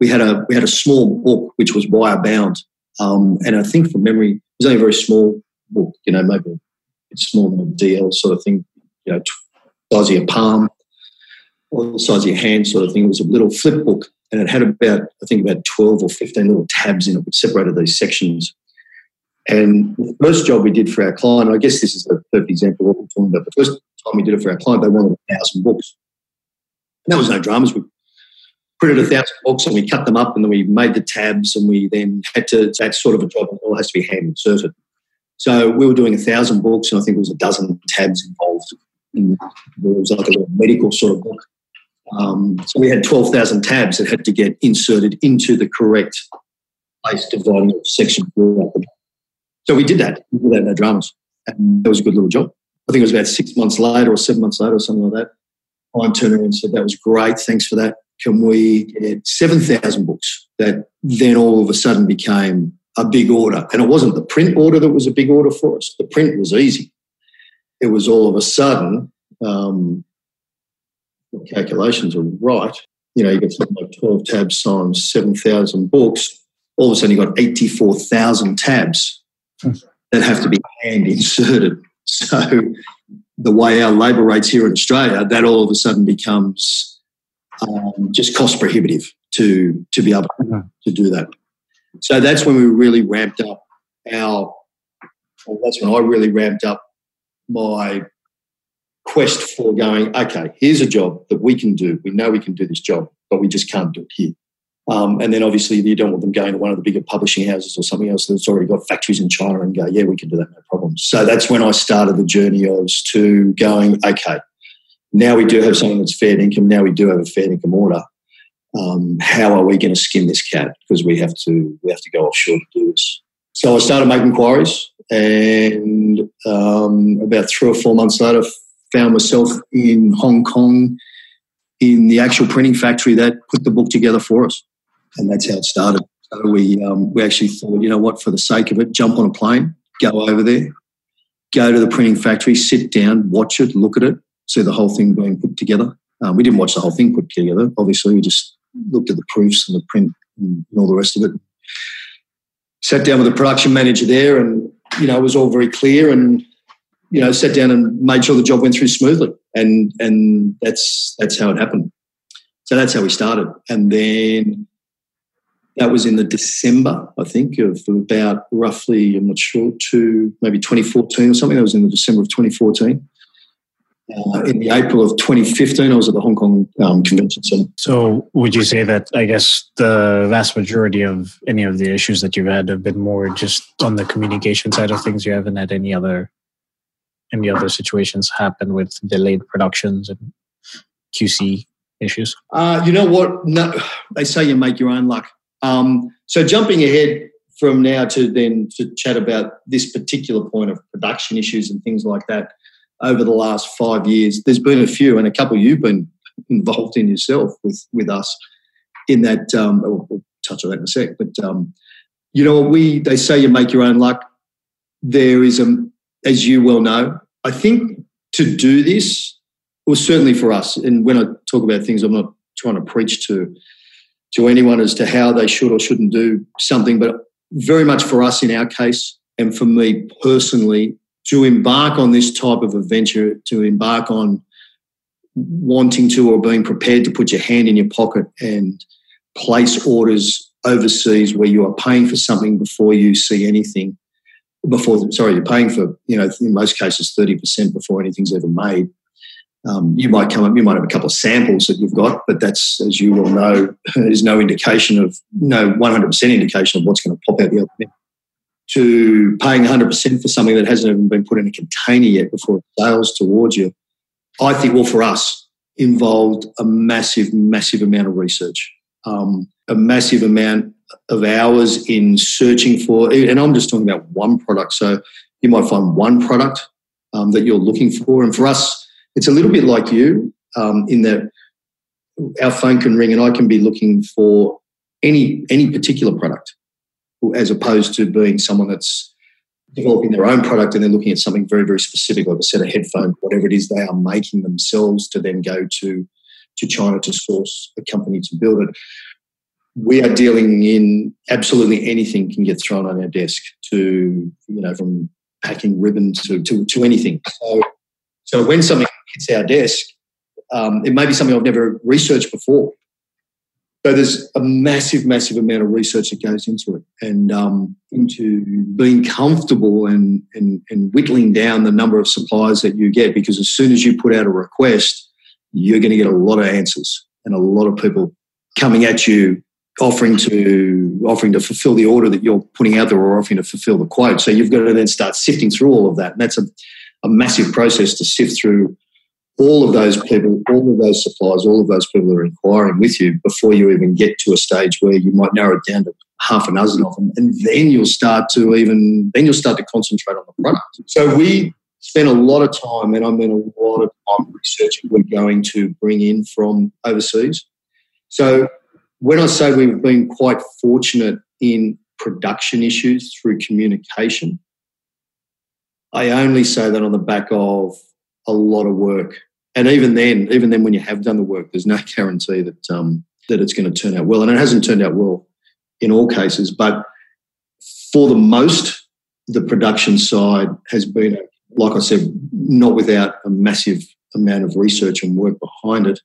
We had a we had a small book which was wire bound, um, and I think from memory, it was only a very small book, you know, maybe it's smaller than a DL sort of thing, you know, size of your palm or the size of your hand sort of thing. It was a little flip book and it had about, I think, about 12 or 15 little tabs in it which separated these sections. And the first job we did for our client, I guess this is the perfect example of what we're talking about. The first time we did it for our client, they wanted a thousand books. And that was no dramas. We printed a thousand books and we cut them up and then we made the tabs and we then had to, that's sort of a job that all has to be hand inserted. So we were doing a thousand books, and I think it was a dozen tabs involved. It was like a medical sort of book. Um, so we had 12,000 tabs that had to get inserted into the correct place, dividing section. So we did that. We did that no dramas. And that was a good little job. I think it was about six months later or seven months later or something like that. I turned around and said, That was great. Thanks for that. Can we get 7,000 books? That then all of a sudden became a big order. And it wasn't the print order that was a big order for us. The print was easy. It was all of a sudden, um, the calculations are right. You know, you get something like 12 tabs times 7,000 books. All of a sudden, you've got 84,000 tabs that have to be hand inserted. So, the way our labour rates here in Australia, that all of a sudden becomes um, just cost prohibitive to, to be able to do that. So that's when we really ramped up our, well, that's when I really ramped up my quest for going, okay, here's a job that we can do. We know we can do this job, but we just can't do it here. Um, and then obviously you don't want them going to one of the bigger publishing houses or something else that's already got factories in China and go, yeah, we can do that, no problem. So that's when I started the journey of to going, okay, now we do have something that's fair income. Now we do have a fair income order um, how are we going to skin this cat? Because we have to we have to go offshore to do this. So I started making inquiries, and um, about three or four months later, found myself in Hong Kong in the actual printing factory that put the book together for us, and that's how it started. So we um, we actually thought, you know what, for the sake of it, jump on a plane, go over there, go to the printing factory, sit down, watch it, look at it, see the whole thing being put together. Um, we didn't watch the whole thing put together. Obviously, we just looked at the proofs and the print and, all the rest of it. Sat down with the production manager there, and you know it was all very clear. And you know, sat down and made sure the job went through smoothly. And and that's that's how it happened. So that's how we started. And then that was in the December, I think, of about roughly, I'm not sure, to maybe 2014 or something. That was in the December of 2014. Uh, in the April of 2015. I was at the Hong Kong um, Convention Center. So, would you say that I guess the vast majority of any of the issues that you've had have been more just on the communication side of things? You haven't had any other any other situations happen with delayed productions and QC issues? Uh, you know what? No, they say you make your own luck. Um, so jumping ahead from now to then to chat about this particular point of production issues and things like that over the last five years, there's been a few, and a couple you've been involved in yourself with with us in that. Um, we'll touch on that in a sec, but um, you know, we they say you make your own luck. There is a, as you well know, I think to do this, well, certainly for us, and when I talk about things, I'm not trying to preach to to anyone as to how they should or shouldn't do something, but very much for us in our case, and for me personally, to embark on this type of adventure, to embark on wanting to or being prepared to put your hand in your pocket and place orders overseas where you are paying for something before you see anything before sorry you're paying for you know in most cases 30% before anything's ever made um, you might come up, you might have a couple of samples that you've got, but that's, as you will know, is no indication of, no 100% indication of what's going to pop out the other end. To paying 100% for something that hasn't even been put in a container yet before it sails towards you, I think, well, for us, involved a massive, massive amount of research, um, a massive amount of hours in searching for, and I'm just talking about one product. So you might find one product um, that you're looking for. And for us, it's a little bit like you um, in that our phone can ring and I can be looking for any any particular product, as opposed to being someone that's developing their own product and they're looking at something very very specific, like a set of headphones, whatever it is they are making themselves to then go to to China to source a company to build it. We are dealing in absolutely anything can get thrown on our desk to you know from packing ribbon to to, to anything. So so when something hits our desk, um, it may be something I've never researched before. So there's a massive, massive amount of research that goes into it and um, into being comfortable and, and, and whittling down the number of suppliers that you get because as soon as you put out a request, you're going to get a lot of answers and a lot of people coming at you offering to offering to fulfill the order that you're putting out there or offering to fulfill the quote. So you've got to then start sifting through all of that. And that's a, a massive process to sift through all of those people, all of those suppliers, all of those people are inquiring with you before you even get to a stage where you might narrow it down to half a dozen of them. And then you'll start to even, then you'll start to concentrate on the product. So we spend a lot of time, and I mean a lot of time researching we're going to bring in from overseas. So when I say we've been quite fortunate in production issues through communication, I only say that on the back of a lot of work and even then, even then, when you have done the work, there's no guarantee that um, that it's going to turn out well, and it hasn't turned out well in all cases. But for the most, the production side has been, like I said, not without a massive amount of research and work behind it.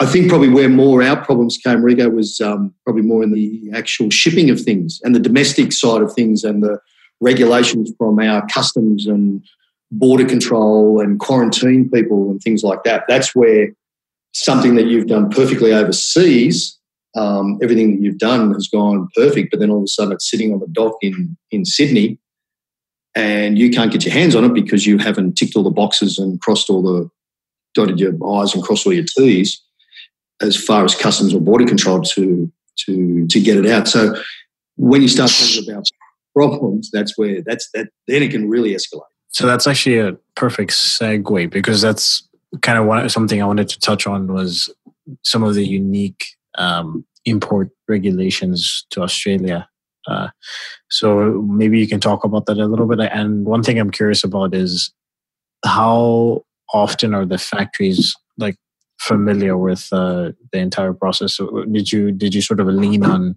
I think probably where more our problems came, Rico, was um, probably more in the actual shipping of things and the domestic side of things and the regulations from our customs and border control and quarantine people and things like that. That's where something that you've done perfectly overseas, um, everything that you've done has gone perfect, but then all of a sudden it's sitting on the dock in, in Sydney and you can't get your hands on it because you haven't ticked all the boxes and crossed all the, dotted your I's and crossed all your T's as far as customs or border control to, to, to get it out. So when you start talking about problems, that's where that's that then it can really escalate. So that's actually a perfect segue because that's kind of what, something I wanted to touch on was some of the unique um, import regulations to Australia. Uh, so maybe you can talk about that a little bit. And one thing I'm curious about is how often are the factories like familiar with uh, the entire process? So did you did you sort of lean on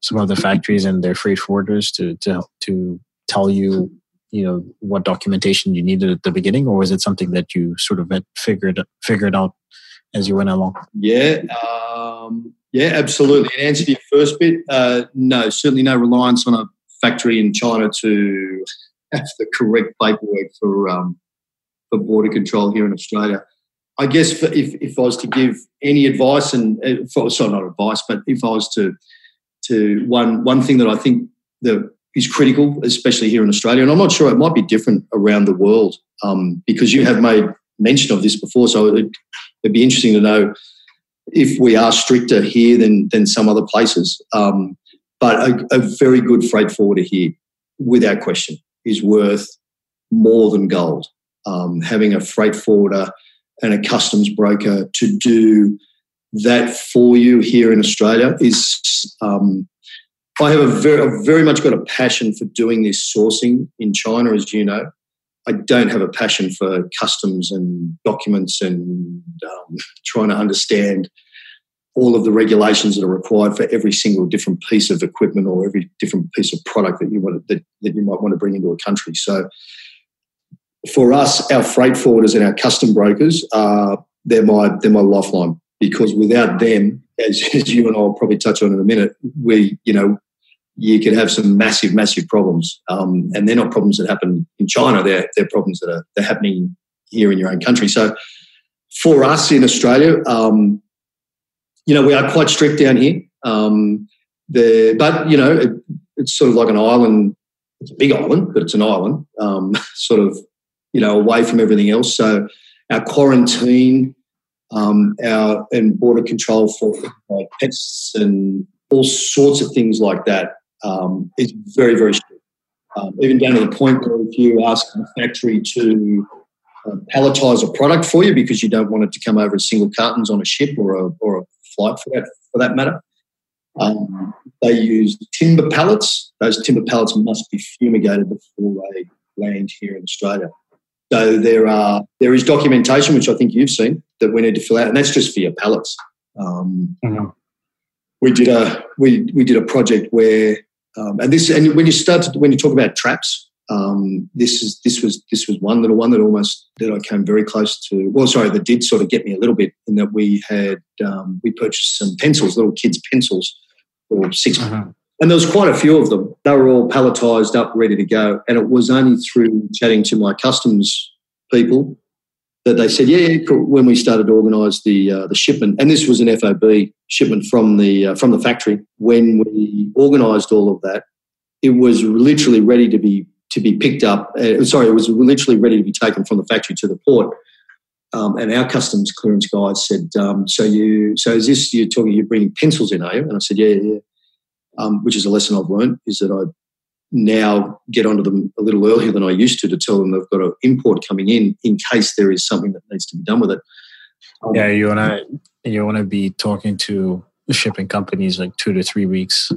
some of the factories and their freight forwarders to to to tell you you know what documentation you needed at the beginning, or was it something that you sort of figured figured out as you went along? Yeah, um, yeah, absolutely. And answer to your first bit, uh, no, certainly no reliance on a factory in China to have the correct paperwork for um, for border control here in Australia. I guess for, if, if I was to give any advice, and uh, sorry, not advice, but if I was to to one one thing that I think that is critical, especially here in Australia, and I'm not sure it might be different around the world um, because you have made mention of this before. So it, would be interesting to know if we are stricter here than than some other places. Um, but a, a very good freight forwarder here, without question, is worth more than gold. Um, having a freight forwarder and a customs broker to do that for you here in Australia is. Um, I have a very, I've very much got a passion for doing this sourcing in China, as you know. I don't have a passion for customs and documents and um, trying to understand all of the regulations that are required for every single different piece of equipment or every different piece of product that you want that, that you might want to bring into a country. So for us, our freight forwarders and our custom brokers are they're my they're my lifeline because without them, as, as you and I will probably touch on in a minute, we you know you could have some massive massive problems, um, and they're not problems that happen in China. They're they're problems that are they're happening here in your own country. So for us in Australia, um, you know, we are quite strict down here. Um, the, but you know, it, it's sort of like an island. It's a big island, but it's an island, um, sort of, you know, away from everything else. So our quarantine, um, our and border control for like pests and all sorts of things like that um, is very, very strict. Um, even down to the point where if you ask the factory to uh, palletize a product for you because you don't want it to come over as single cartons on a ship or a, or a flight for that for that matter. Um, they use timber pallets. Those timber pallets must be fumigated before they land here in Australia. So there are there is documentation which I think you've seen that we need to fill out, and that's just for your pallets. Um, mm-hmm. We did a we we did a project where, um, and this and when you start to, when you talk about traps, um, this is this was this was one little one that almost that I came very close to. Well, sorry, that did sort of get me a little bit in that we had um, we purchased some pencils, little kids' pencils, or 6 uh-huh. and there was quite a few of them. They were all palletized up, ready to go. And it was only through chatting to my customs people that they said, yeah, yeah when we started to organise the uh, the shipment, and this was an FOB shipment from the uh, from the factory. When we organised all of that, it was literally ready to be to be picked up. Uh, sorry, it was literally ready to be taken from the factory to the port. Um, and our customs clearance guys said, um, "So you, so is this you're talking? You're bringing pencils in, are you?" And I said, "Yeah, yeah." Um, which is a lesson I've learned is that I now get onto them a little earlier than I used to to tell them they've got an import coming in in case there is something that needs to be done with it. Um, yeah, you want to you want to be talking to the shipping companies like two to three weeks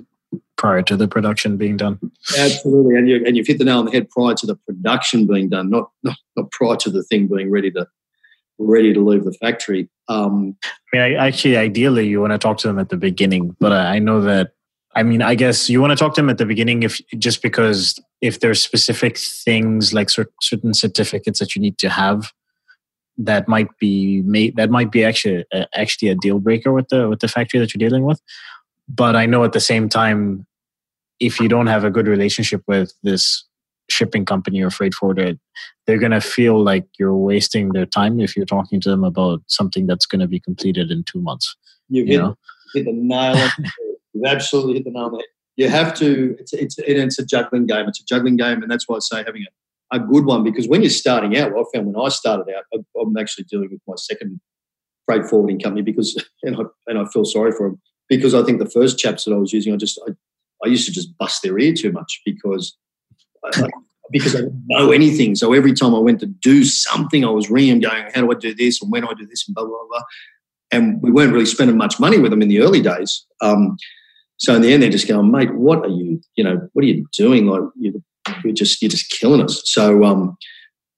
prior to the production being done. Absolutely, and you and you've hit the nail on the head prior to the production being done, not not, not prior to the thing being ready to ready to leave the factory. Um, I mean, I, actually, ideally, you want to talk to them at the beginning, but I know that. I mean, I guess you want to talk to them at the beginning if just because if there's specific things like certain certificates that you need to have that might be made that might be actually uh, actually a deal breaker with the with the factory that you're dealing with but i know at the same time if you don't have a good relationship with this shipping company or freight forwarder, they're going to feel like you're wasting their time if you're talking to them about something that's going to be completed in two months. You, you hit, know? hit the nail on the head. You've absolutely hit the nail on the head. You have to, it's, it's, it's a juggling game. It's a juggling game. And that's why I say having a, a good one, because when you're starting out, I found when I started out, I'm actually dealing with my second freight forwarding company because, and I, and I feel sorry for them because I think the first chaps that I was using, I just, I, I used to just bust their ear too much because I, because I didn't know anything. So every time I went to do something, I was ringing, going, "How do I do this? And when do I do this?" And blah blah blah. And we weren't really spending much money with them in the early days. Um, so in the end, they're just going, "Mate, what are you? You know, what are you doing? Like you, are just you're just killing us." So um,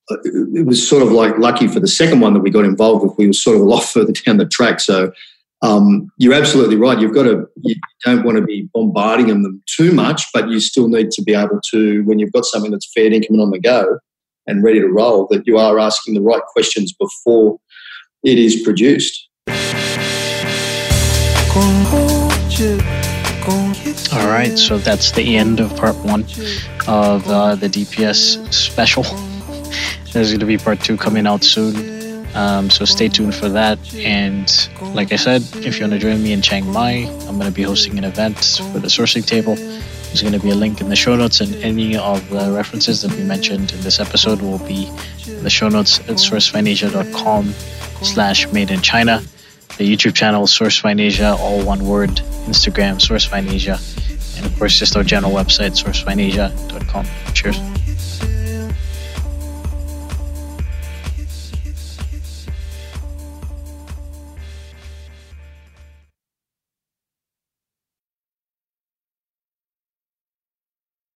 it was sort of like lucky for the second one that we got involved with. We were sort of a lot further down the track, so um, you're absolutely right. You've got to, you don't want to be bombarding them too much, but you still need to be able to, when you've got something that's fair income and on the go and ready to roll, that you are asking the right questions before it is produced. All right, so that's the end of part one of uh, the DPS special. There's going to be part two coming out soon. Um, so stay tuned for that. And like I said, if you want to join me in Chiang Mai, I'm going to be hosting an event for the sourcing table. There's going to be a link in the show notes, and any of the references that we mentioned in this episode will be in the show notes at sourcefindasia.com slash made in China. The YouTube channel, Sourcefind Asia, all one word. Instagram, Asia. And of course, just our general website, sourcefindasia.com. Cheers.